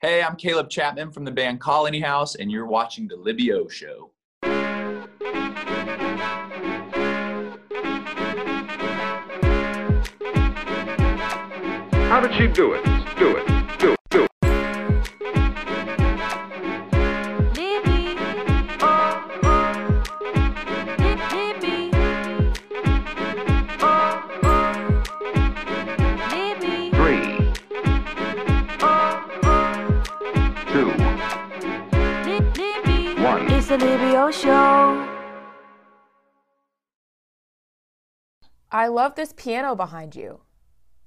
Hey, I'm Caleb Chapman from the band Colony House, and you're watching The Libby O Show. How did she? Do it. Do it. One. It's the Libby O Show. I love this piano behind you.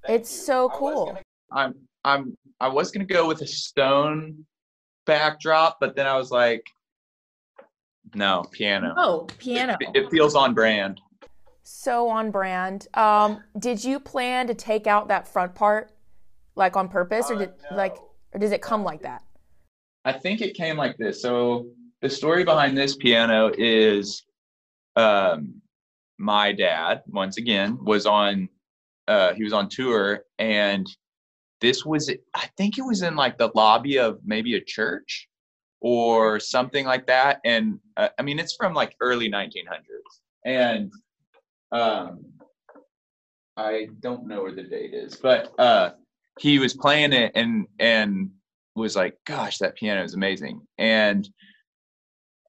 It's so cool. I'm I'm I was gonna go with a stone backdrop, but then I was like, no, piano. Oh, piano. It, it feels on brand. So on brand. Um, did you plan to take out that front part, like on purpose, or Uh, did no. like, or does it come like that? I think it came like this. So the story behind this piano is um my dad, once again, was on uh he was on tour and this was I think it was in like the lobby of maybe a church or something like that. And uh, I mean it's from like early 1900s. And um I don't know where the date is, but uh he was playing it and and was like, gosh, that piano is amazing. And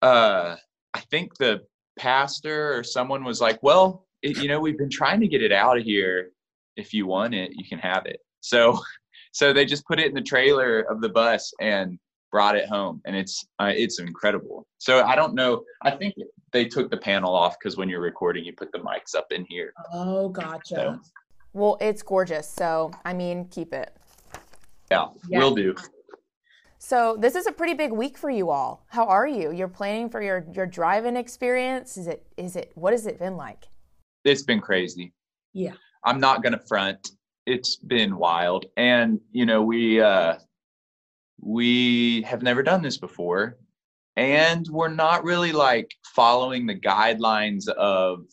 uh I think the pastor or someone was like, well, it, you know, we've been trying to get it out of here. If you want it, you can have it. So so they just put it in the trailer of the bus and brought it home and it's uh, it's incredible. So I don't know, I think they took the panel off cuz when you're recording you put the mics up in here. Oh, gotcha. So Well, it's gorgeous. So I mean, keep it. yeah, Yeah. will do. So this is a pretty big week for you all. How are you? You're planning for your your drive-in experience. Is it is it what has it been like? It's been crazy. Yeah. I'm not gonna front. It's been wild, and you know we uh, we have never done this before, and we're not really like following the guidelines of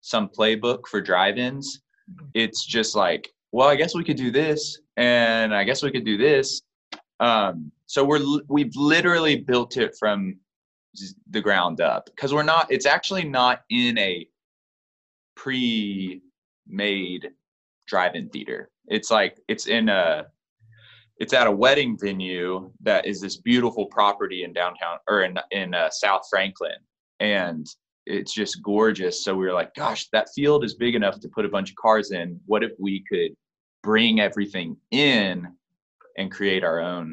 some playbook for drive-ins. It's just like, well, I guess we could do this, and I guess we could do this. Um, so we're we've literally built it from the ground up because we're not. It's actually not in a pre-made drive-in theater. It's like it's in a it's at a wedding venue that is this beautiful property in downtown or in in uh, South Franklin, and it's just gorgeous. So we were like, gosh, that field is big enough to put a bunch of cars in. What if we could bring everything in and create our own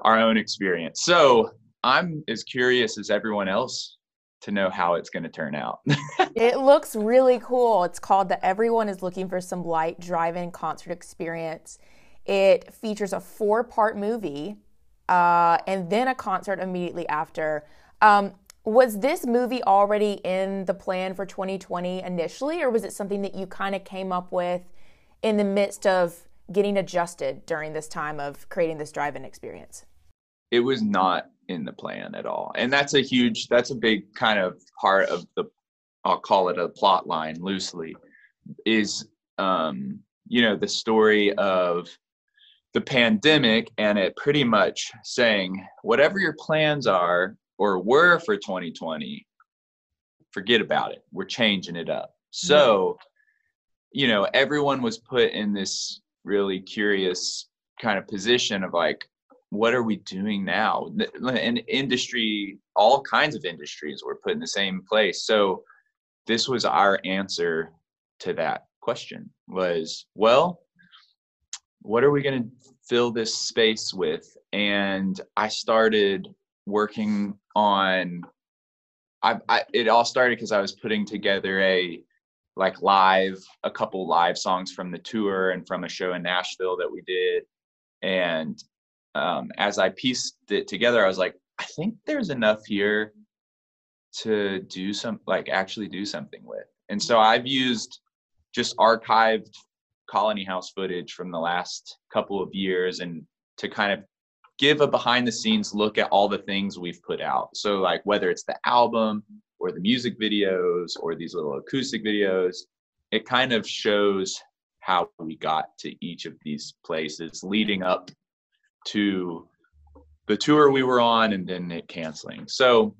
our own experience? So I'm as curious as everyone else to know how it's going to turn out. It looks really cool. It's called the Everyone is Looking for Some Light Drive-In Concert Experience. It features a four-part movie uh, and then a concert immediately after. Um, was this movie already in the plan for 2020 initially, or was it something that you kind of came up with in the midst of getting adjusted during this time of creating this drive-in experience? it was not in the plan at all. And that's a huge that's a big kind of part of the i'll call it a plot line loosely is um you know the story of the pandemic and it pretty much saying whatever your plans are or were for 2020 forget about it. We're changing it up. So you know everyone was put in this really curious kind of position of like what are we doing now? And industry all kinds of industries were put in the same place. So this was our answer to that question was well what are we going to fill this space with? And i started working on i, I it all started because i was putting together a like live a couple live songs from the tour and from a show in nashville that we did and um, as I pieced it together, I was like, I think there's enough here to do some, like actually do something with. And so I've used just archived Colony House footage from the last couple of years and to kind of give a behind the scenes look at all the things we've put out. So, like, whether it's the album or the music videos or these little acoustic videos, it kind of shows how we got to each of these places leading up to the tour we were on and then it canceling. So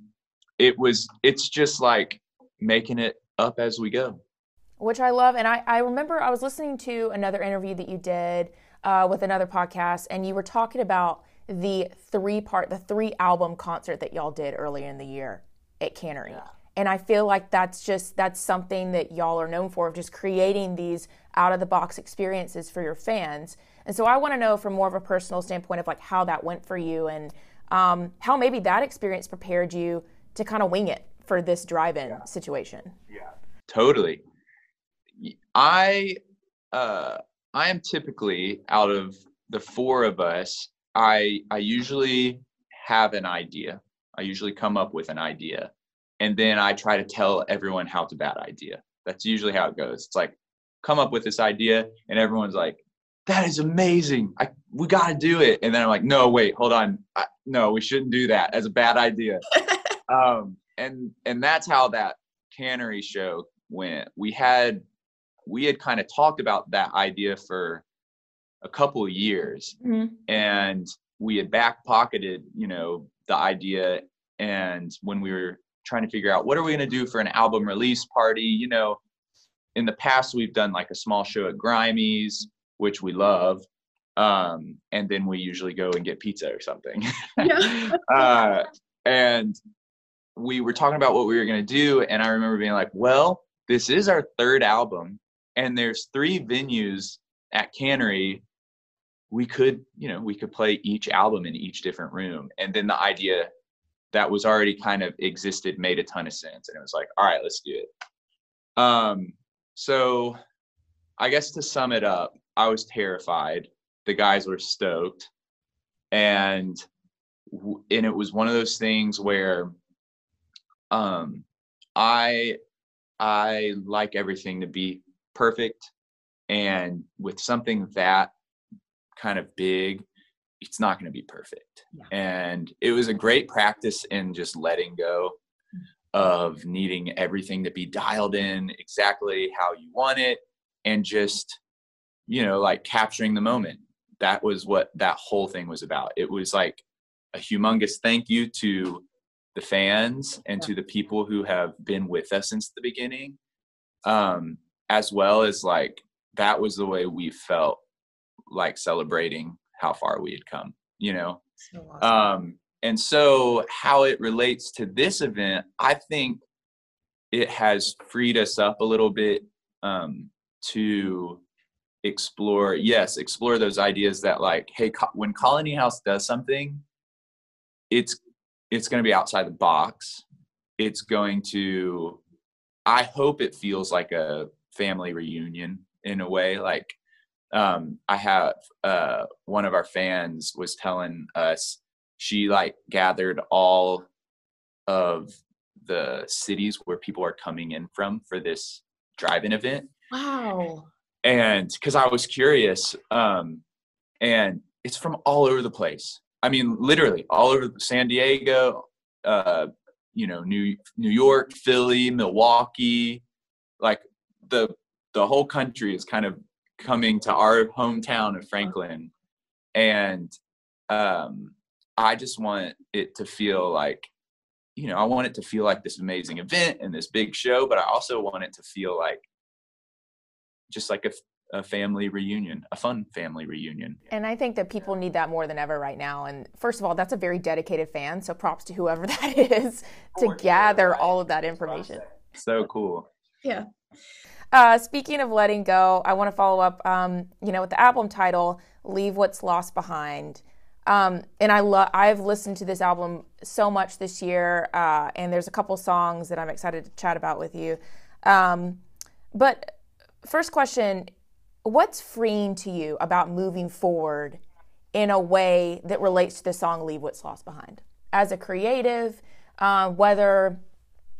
it was it's just like making it up as we go. which I love. And I, I remember I was listening to another interview that you did uh, with another podcast, and you were talking about the three part, the three album concert that y'all did earlier in the year at Cannery. And I feel like that's just that's something that y'all are known for of just creating these out of the box experiences for your fans. And so I want to know from more of a personal standpoint of like how that went for you and um, how maybe that experience prepared you to kind of wing it for this drive-in situation. Yeah. Totally. I uh I am typically out of the four of us, I I usually have an idea. I usually come up with an idea and then I try to tell everyone how it's a bad idea. That's usually how it goes. It's like come up with this idea and everyone's like that is amazing. I we got to do it. And then I'm like no, wait, hold on. I, no, we shouldn't do that. That's a bad idea. um and and that's how that cannery show went. We had we had kind of talked about that idea for a couple of years and we had back pocketed, you know, the idea and when we were trying to figure out what are we going to do for an album release party, you know, in the past we've done like a small show at Grimey's, which we love. Um, and then we usually go and get pizza or something. uh, and we were talking about what we were going to do and i remember being like well this is our third album and there's three venues at cannery we could you know we could play each album in each different room and then the idea that was already kind of existed made a ton of sense and it was like all right let's do it. Um so i guess to sum it up i was terrified. The guys were stoked. And and it was one of those things where um i i like everything to be perfect. And with something that kind of big it's not going to be perfect. And it was a great practice in just letting go of needing everything to be dialed in exactly how you want it and just you know like capturing the moment. That was what that whole thing was about. It was like a humongous thank you to the fans and to the people who have been with us since the beginning um as well as like that was the way we felt like celebrating how far we had come you know? Um and so how it relates to this event i think it has freed us up a little bit um to explore yes explore those ideas that like hey co- when colony house does something it's it's going to be outside the box. It's going to i hope it feels like a family reunion in a way like um i have uh one of our fans was telling us she like gathered all of the cities where people are coming in from for this drive-in event Wow. and because I was curious, um, and it's from all over the place. I mean, literally all over San Diego, uh, you know, New New York, Philly, Milwaukee, like the the whole country is kind of coming to our hometown of Franklin, and um, I just want it to feel like, you know, I want it to feel like this amazing event and this big show, but I also want it to feel like just like a, a family reunion, a fun family reunion. And I think that people need that more than ever right now. And first of all, that's a very dedicated fan. So props to whoever that is to gather all of that information. So cool. Uh, speaking of letting go, I want to follow up, um, you know, with the album title, Leave What's Lost Behind. Um, and I love, I've listened to this album so much this year. Uh, and there's a couple songs that I'm excited to chat about with you. Um, but first question, what's freeing to you about moving forward in a way that relates to the song Leave What's Lost Behind? As a creative, uh, whether,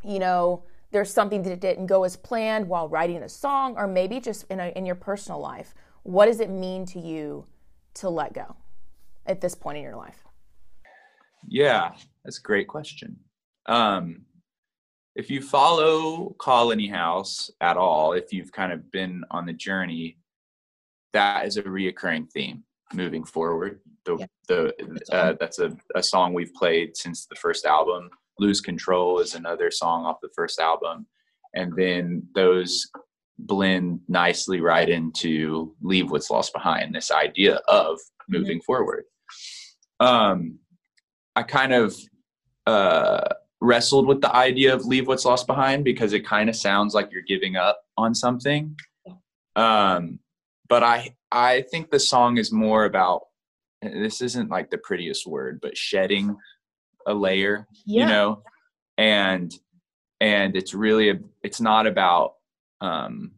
you know, there's something that didn't go as planned while writing a song, or maybe just in, a, in your personal life, what does it mean to you to let go at this point in your life? Yeah, that's a great question. Um, if you follow Colony House at all, if you've kind of been on the journey, that is a reoccurring theme. moving forward. The Yeah. the uh, that's a, a song we've played since the first album. Lose Control is another song off the first album, and then those blend nicely right into Leave What's Lost Behind. This idea of moving forward. Um, I kind of uh, wrestled with the idea of leave what's lost behind because it kind of sounds like you're giving up on something. Um, but I I think the song is more about this isn't like the prettiest word, but shedding a layer, Yeah. you know, and and it's really a, it's not about um,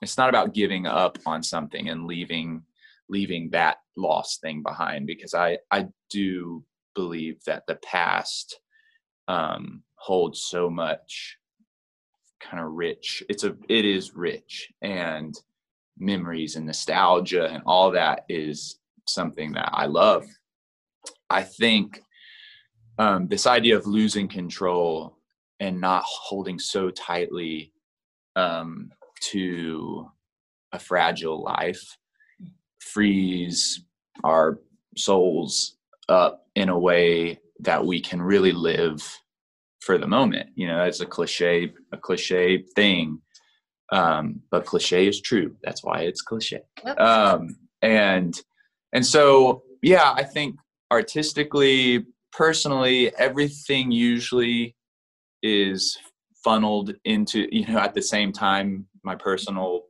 it's not about giving up on something and leaving leaving that lost thing behind because I I do believe that the past um, holds so much kind of rich. It's a it is rich and memories and nostalgia and all that is something that I love. I think um, this idea of losing control and not holding so tightly um, to a fragile life frees our souls up in a way that we can really live for the moment. You know, it's a cliche, a cliche thing, um, but cliche is true. That's why it's cliche. Um, and and so, yeah, I think artistically, personally, everything usually is funneled into you know at the same time my personal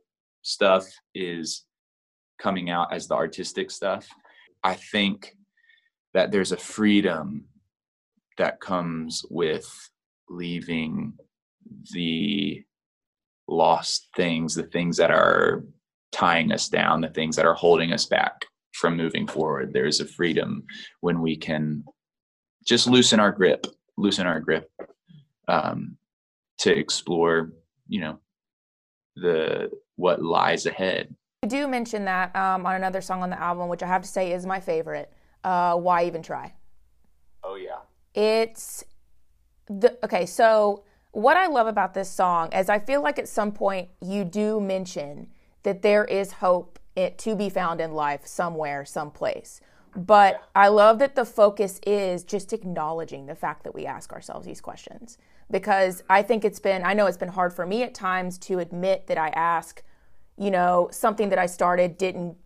stuff is coming out as the artistic stuff. I think that there's a freedom that comes with leaving the lost things the things that are tying us down the things that are holding us back from moving forward. There's a freedom when we can just loosen our grip loosen our grip um, to explore you know the what lies ahead You do mention that um, on another song on the album, which I have to say is my favorite. Uh, Why even try? oh yeah It's the okay. So what I love about this song is I feel like at some point you do mention that there is hope it, to be found in life somewhere, someplace. But I love that the focus is just acknowledging the fact that we ask ourselves these questions because I think it's been I know it's been hard for me at times to admit that I ask, you know, something that I started didn't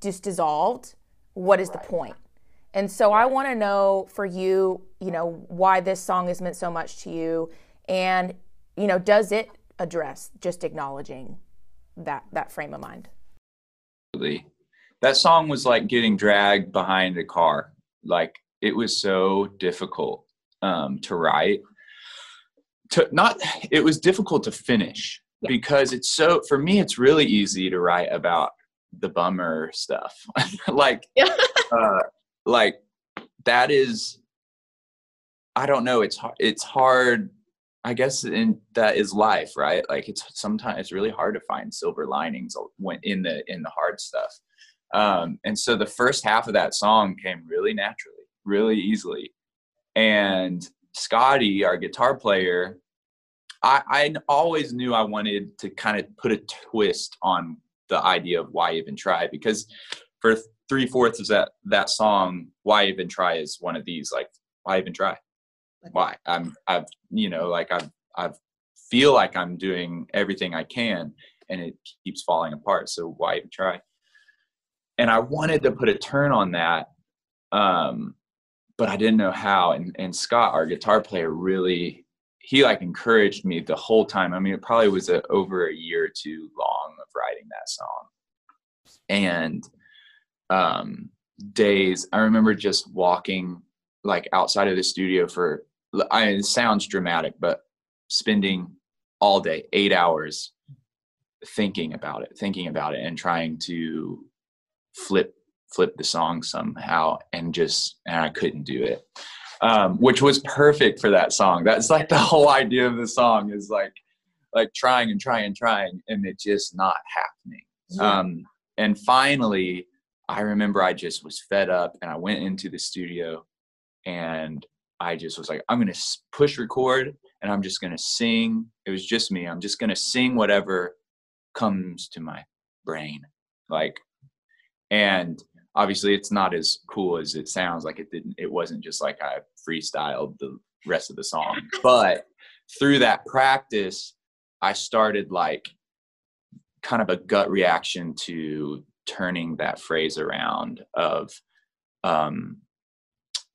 just dissolved. What is the point? And so I want to know for you, you know, why this song has meant so much to you and you know, does it address just acknowledging that that frame of mind? Absolutely. That song was like getting dragged behind a car. Like it was so difficult um, to write. To not, it was difficult to finish Yeah. because it's so. For me, it's really easy to write about the bummer stuff. like, uh, like that is. I don't know. It's hard. It's hard. I guess in that is life, right? Like it's sometimes it's really hard to find silver linings when in the in the hard stuff. Um, and so the first half of that song came really naturally, really easily. And Scotty, our guitar player, I, I always knew I wanted to kind of put a twist on the idea of why even try because for three fourths of that that song, why even try is one of these like why even try? Why I'm I've you know like I've I've feel like I'm doing everything I can and it keeps falling apart. So why even try? And I wanted to put a turn on that, um, but I didn't know how. And and Scott, our guitar player, really he like encouraged me the whole time. I mean, it probably was a, over a year or two long of writing that song, and um, days. I remember just walking like outside of the studio for. I, it sounds dramatic, but spending all day, eight hours, thinking about it, thinking about it, and trying to flip flip the song somehow and just and I couldn't do it. Um, which was perfect for that song. That's like the whole idea of the song is like like trying and trying and trying and it just not happening. Um, and finally I remember I just was fed up and I went into the studio and I just was like, I'm gonna push record and I'm just gonna sing. It was just me. I'm just gonna sing whatever comes to my brain. Like and obviously it's not as cool as it sounds like it didn't it wasn't just like i freestyled the rest of the song. But through that practice i started like kind of a gut reaction to turning that phrase around of um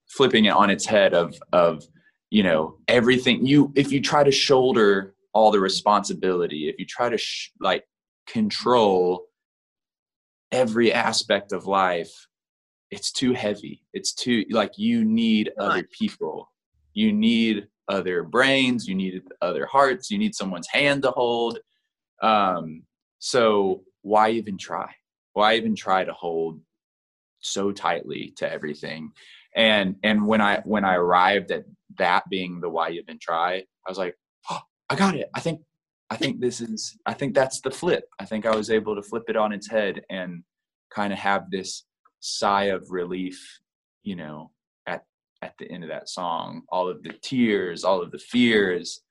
flipping it on its head of of you know everything you if you try to shoulder all the responsibility if you try to sh- like control every aspect of life it's too heavy. It's too like you need other people. You need other brains. You need other hearts. You need someone's hand to hold. Um so why even try? Why even try to hold so tightly to everything? And and when i when i arrived at that being the why even try i was like oh, i got it. I think i think this is i think that's the flip. I think i was able to flip it on its head and kind of have this sigh of relief you know at at the end of that song. All of the tears all of the fears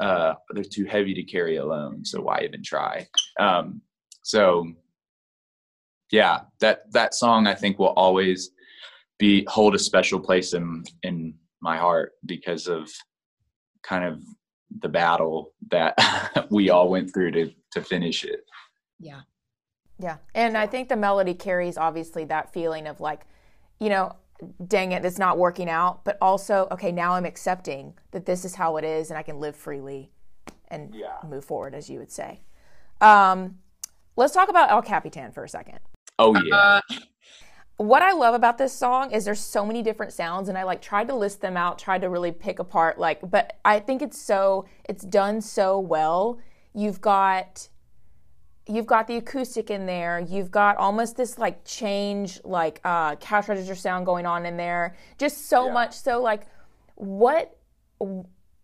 uh they're too heavy to carry alone so why even try? Um so yeah that that song i think will always be hold a special place in in my heart because of kind of the battle that we all went through to to finish it Yeah. Yeah. And I think the melody carries obviously that feeling of like, you know, dang it, it's not working out, but also, okay, now I'm accepting that this is how it is and I can live freely and Yeah. move forward, as you would say. Um, let's talk about El Capitan for a second. oh yeah Uh, What I love about this song is there's so many different sounds and I like tried to list them out, tried to really pick apart like but I think it's so it's done so well. You've got you've got the acoustic in there. You've got almost this like change like uh cash register sound going on in there. Just so Yeah. much so like what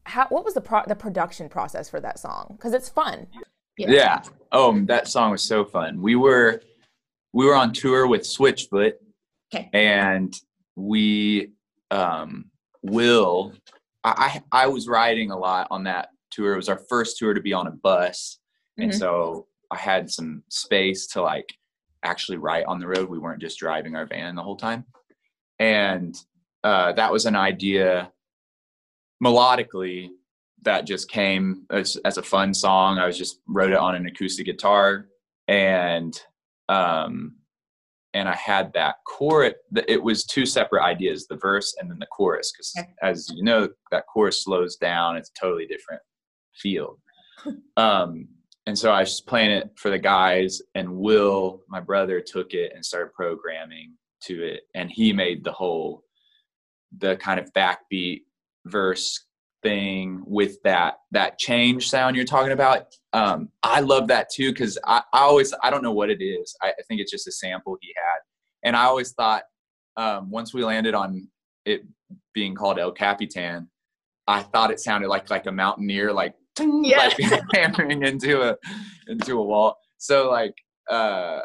how what was the pro- the production process for that song? Cuz it's fun. Yeah. Oh, that song was so fun. We were we were on tour with Switchfoot. Okay. And we um will I I was riding a lot on that tour. It was our first tour to be on a bus. And Mhm. so I had some space to like actually write on the road. We weren't just driving our van the whole time. And uh that was an idea melodically that just came as, as a fun song. I was just wrote it on an acoustic guitar and um and I had that chorus. It was two separate ideas: the verse and then the chorus. Because Okay. as you know, that chorus slows down; it's a totally different feel. um, and so I was just playing it for the guys, and Will, my brother, took it and started programming to it, and he made the whole, the kind of backbeat verse thing with that that change sound you're talking about. Um i love that too because I, I always i don't know what it is. I, I think it's just a sample he had. And i always thought um once we landed on it being called el capitan i thought it sounded like like a mountaineer like Yeah. like hammering into a into a wall. So like uh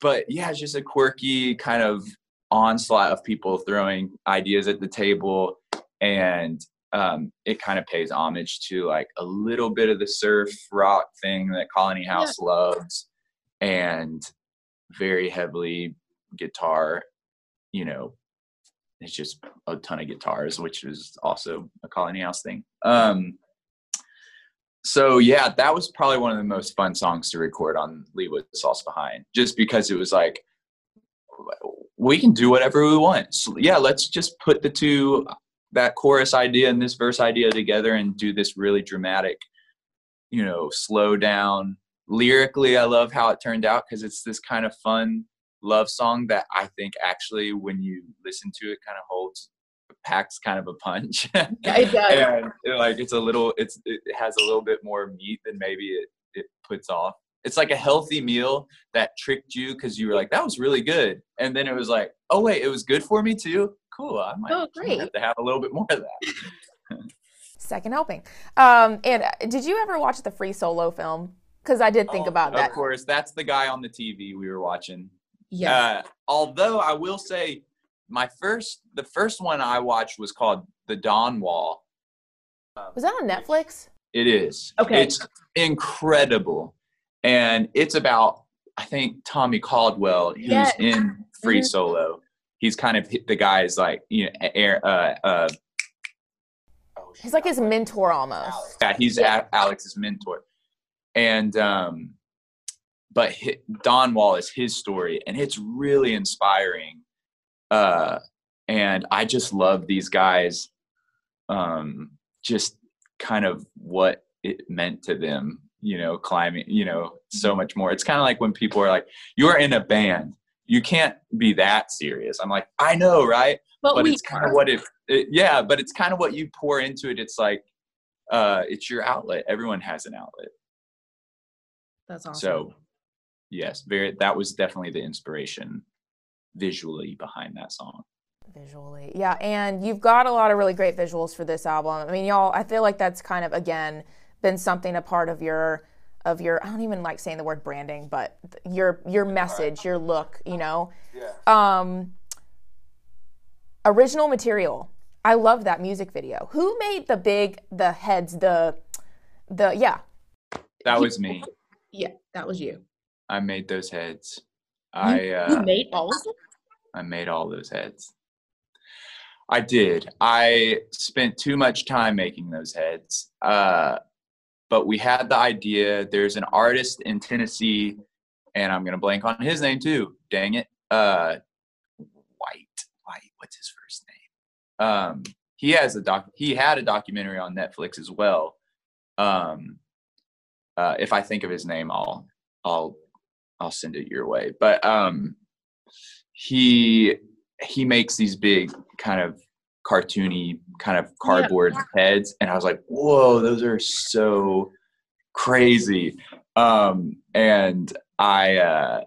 but yeah it's just a quirky kind of onslaught of people throwing ideas at the table. And um, it kind of pays homage to like a little bit of the surf rock thing that Colony House loves, and very heavily guitar. You know, it's just a ton of guitars, which is also a Colony House thing. Um, so yeah, that was probably one of the most fun songs to record on Leave What's Lost Behind, just because it was like we can do whatever we want. So, yeah, let's just put the two that chorus idea and this verse idea together and do this really dramatic, you know, slow down. Lyrically, I love how it turned out because it's this kind of fun love song that I think actually, when you listen to it, kind of holds packs kind of a punch. Yeah, it does. and it, like it's a little, it's it has a little bit more meat than maybe it it puts off. It's like a healthy meal that tricked you because you were like, that was really good, and then it was like, oh wait, it was good for me too. Cool, I might, Oh, great. have to have a little bit more of that. Second helping. Um, and uh, did you ever watch the Free Solo film? Because I did think Oh, about that. Of course, that's the guy on the TV we were watching. Yeah. Uh, although I will say, my first, the first one I watched was called The Dawn Wall. Was that on Netflix? It is. Okay. It's incredible, and it's about I think Tommy Caldwell, who's Yes. in free Mhm. solo. He's kind of the guy's like you know, air, uh, uh, He's like his mentor almost. yeah, he's A- Alex's mentor, and um, but hi Dawn Wall is his story, and it's really inspiring. Uh, and I just love these guys, um, just kind of what it meant to them, you know, climbing, you know, so much more. It's kind of like when people are like, "You're in a band." You can't be that serious. I'm like, I know, right? But, but we it's kind of what it, it yeah but it's kind of what you pour into it it's like uh it's your outlet everyone has an outlet That's awesome. so yes very that was definitely the inspiration visually behind that song Visually. Yeah, and you've got a lot of really great visuals for this album. I mean, y'all, I feel like that's kind of again been something a part of your of your I don't even like saying the word branding, but your your message, your look, you know. Um original material. I love that music video. Who made the big the heads the the yeah. that was me yeah, that was you. i made those heads i you uh made all of them. i made all those heads i did i spent too much time making those heads uh but we had the idea. There's an artist in tennessee and i'm gonna blank on his name too. Dang it. Uh white. White. What's his first name? Um he has a doc he had a documentary on netflix as well. Um uh if i think of his name i'll i'll i'll send it your way. But um he he makes these big kind of cartoony kind of cardboard heads and i was like whoa those are so crazy. Um and i uh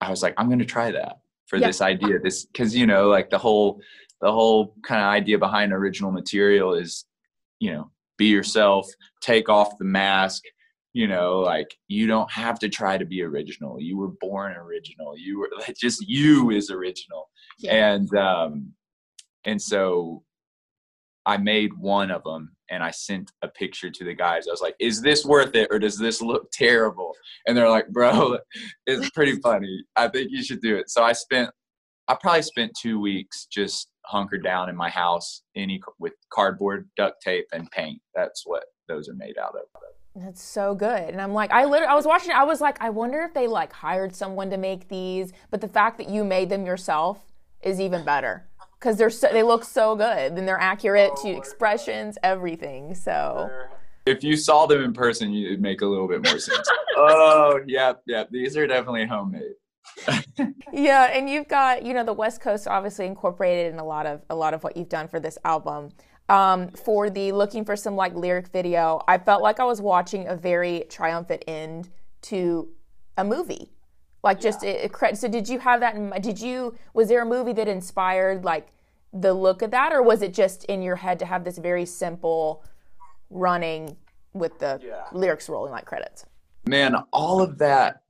i was like i'm gonna try that for Yeah. this idea this because you know like the whole the whole kind of idea behind original material is you know be yourself take off the mask you know like you don't have to try to be original. You were born original. You were just you is original. Yeah. and um and so i made one of them and i sent a picture to the guys i was like is this worth it or does this look terrible and they're like bro it's pretty funny i think you should do it so i spent i probably spent two weeks just hunkered down in my house any with cardboard duct tape and paint that's what those are made out of That's so good. And I'm like, I literally, I was watching. I was like, I wonder if they like hired someone to make these. But the fact that you made them yourself is even better because they're so, they look so good and they're accurate to expressions, everything. So if you saw them in person, you'd make a little bit more sense. oh, yep, yep. These are definitely homemade. yeah, and you've got you know the West Coast obviously incorporated in a lot of a lot of what you've done for this album. Um, for the looking for some like lyric video, I felt like I was watching a very triumphant end to a movie. Like just it, it, so did you have that? In, did you was there a movie that inspired like the look of that, or was it just in your head to have this very simple running with the lyrics rolling like credits? Man, all of that,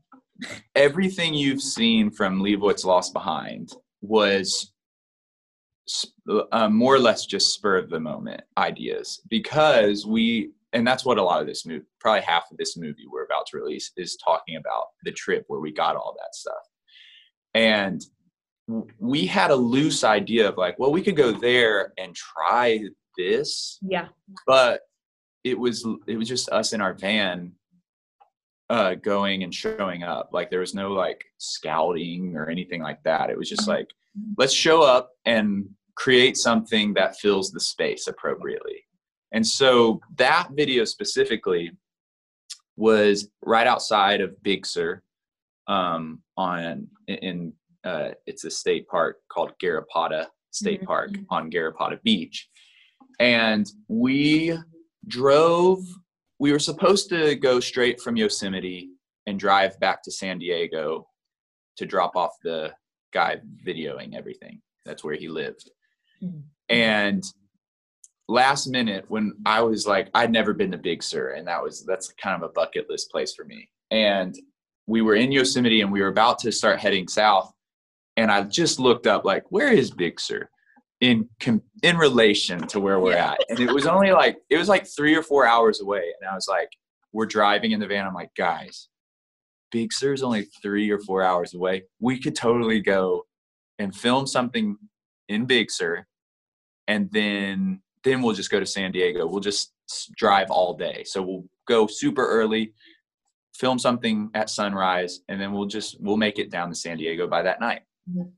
everything you've seen from Leave What's Lost Behind was sp- uh, more or less just spur of the moment ideas because we, and that's what a lot of this movie, probably half of this movie we're about to release is talking about the trip where we got all that stuff. And we had a loose idea of like, well, we could go there and try this. Yeah. but it was it was just us in our van uh going and showing up. Like there was no like scouting or anything like that. It was just like let's show up and create something that fills the space appropriately and so that video specifically was right outside of big sur um on in uh it's a state park called Garrapata state Mhm. park on Garrapata beach and we drove we were supposed to go straight from yosemite and drive back to san diego to drop off the guy videoing everything that's where he lived Mhm. and last minute when i was like i'd never been to big sur and that was that's kind of a bucket list place for me and we were in yosemite and we were about to start heading south and i just looked up like where is big sur in in relation to where we're Yeah. at and it was only like it was like three or four hours away and i was like we're driving in the van i'm like guys Big Sur is only three or four hours away. We could totally go and film something in Big Sur, and then then we'll just go to San Diego. We'll just drive all day. So we'll go super early, film something at sunrise, and then we'll just we'll make it down to San Diego by that night. Mhm.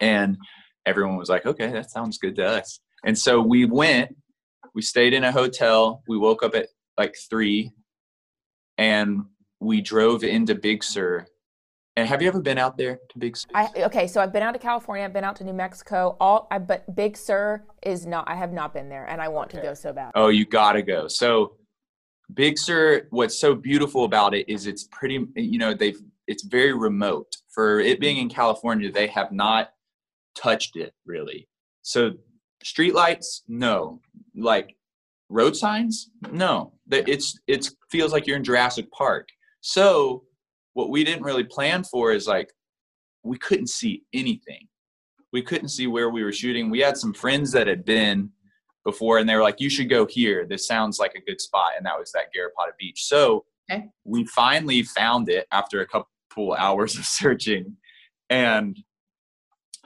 And everyone was like, "Okay, that sounds good to us." And so we went. We stayed in a hotel. We woke up at like three, and we drove into Big Sur. And have you ever been out there to Big Sur? I okay, so I've been out to California, I've been out to New Mexico. All I but Big Sur is not. I have not been there, and I want to go so bad. Oh, you gotta go. So Big Sur, what's so beautiful about it is it's pretty, you know, they've, it's very remote. For it being in California, they have not touched it really. So streetlights, no. Like road signs, no. That it's, it's feels like you're in Jurassic Park. So what we didn't really plan for is like, we couldn't see anything. We couldn't see where we were shooting. We had some friends that had been before and they were like you should go here this sounds like a good spot and that was that Garrapata beach so Okay. we finally found it after a couple hours of searching and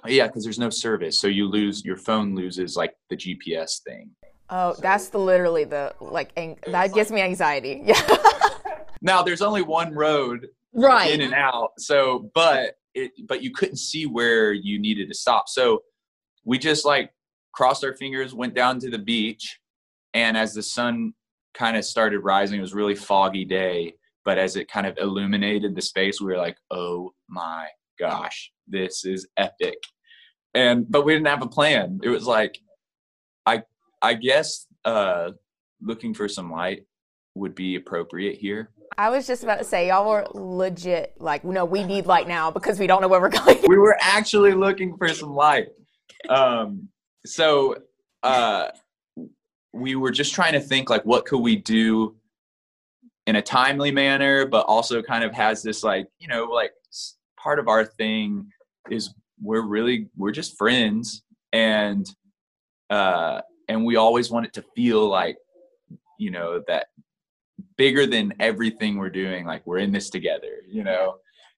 yeah because there's no service so you lose your phone loses like the gps thing Oh, that's the literally the like ang- that gives me anxiety. Yeah. now there's only one road Right. in and out. So, but it, but you couldn't see where you needed to stop. So we just like crossed our fingers, went down to the beach, and as the sun kind of started rising, it was really foggy day. But as it kind of illuminated the space, we were like, "Oh my gosh, this is epic!" And but we didn't have a plan. It was like, I I guess uh, looking for some light would be appropriate here. I was just about to say y'all were legit like no, we need light now because we don't know where we're going. we were actually looking for some light. Um, so uh, we were just trying to think like what could we do in a timely manner, but also kind of has this like you know like part of our thing is we're really we're just friends and uh, and we always want it to feel like you know that bigger than everything we're doing like we're in this together you know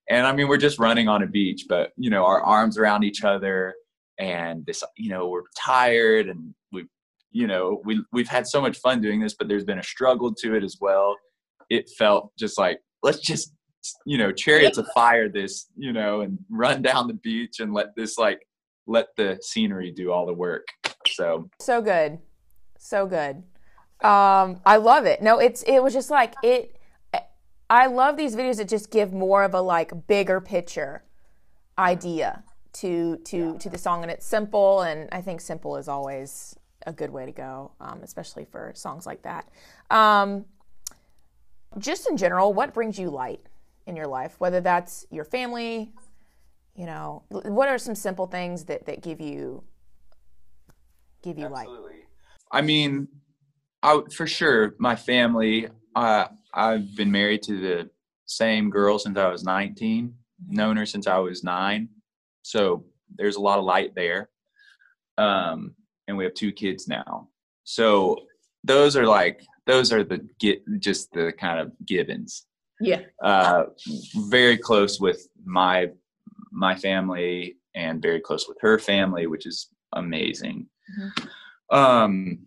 and i mean we're just running on a beach but you know our arms around each other and this you know we're tired and we you know we we've had so much fun doing this but there's been a struggle to it as well it felt just like let's just you know chariots of fire this you know and run down the beach and let this like let the scenery do all the work so So good. So good. Um, I love it. No, it's it was just like it I love these videos that just give more of a like bigger picture idea to to to the song and it's simple and I think simple is always a good way to go, um, especially for songs like that. Um, just in general, what brings you light in your life? Whether that's your family, you know, what are some simple things that that give you give you light? I mean, I for sure my family. Uh, I've been married to the same girl since I was 19. Known her since I was nine. So there's a lot of light there. Um, and we have two kids now. So those are like those are the get just the kind of givens. Yeah. Uh, very close with my my family and very close with her family, which is amazing. Um,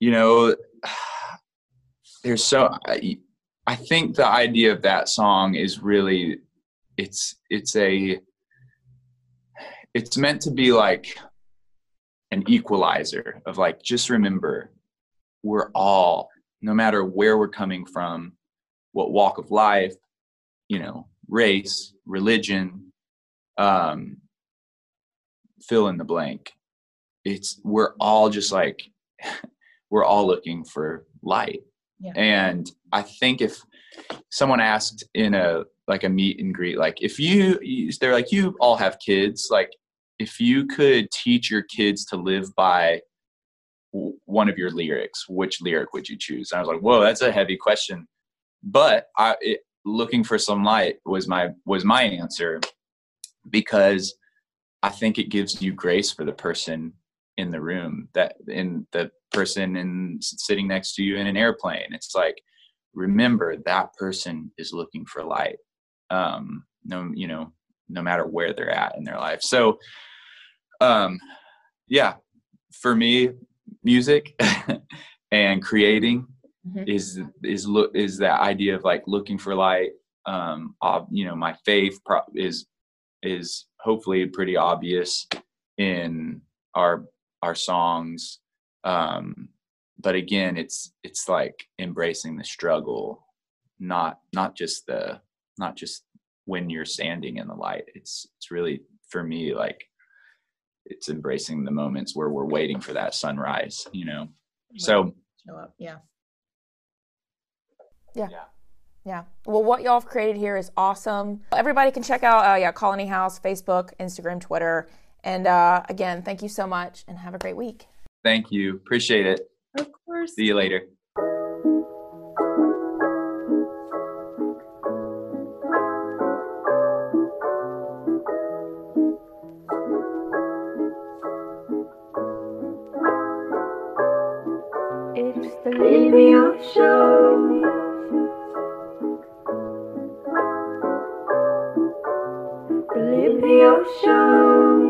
you know, there's so I, I think the idea of that song is really it's it's a it's meant to be like an equalizer of like just remember we're all no matter where we're coming from what walk of life you know race religion um fill in the blank. It's we're all just like we're all looking for light. Yeah. and i think if someone asked in a like a meet and greet like if you they're like you all have kids. Like if you could teach your kids to live by one of your lyrics which lyric would you choose? And i was like whoa that's a heavy question. But i it, looking for some light was my was my answer because i think it gives you grace for the person in the room that in the person in sitting next to you in an airplane it's like remember that person is looking for light um no you know no matter where they're at in their life so um yeah for me music and creating Mhm. is is look is that idea of like looking for light um ob- you know my faith pro- is is hopefully pretty obvious in our our songs um but again it's it's like embracing the struggle not not just the not just when you're standing in the light it's it's really for me like it's embracing the moments where we're waiting for that sunrise you know so Show up. Yeah. Yeah. Well, what y'all have created here is awesome. Everybody can check out, uh, yeah, Colony House, Facebook, Instagram, Twitter. And uh, again, thank you so much and have a great week. thank you appreciate it Of course. see you later It's the Livio Show. The Livio Show.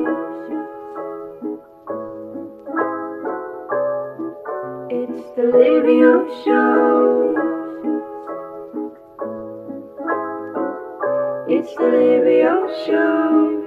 The Livio Show. It's the Livio Show.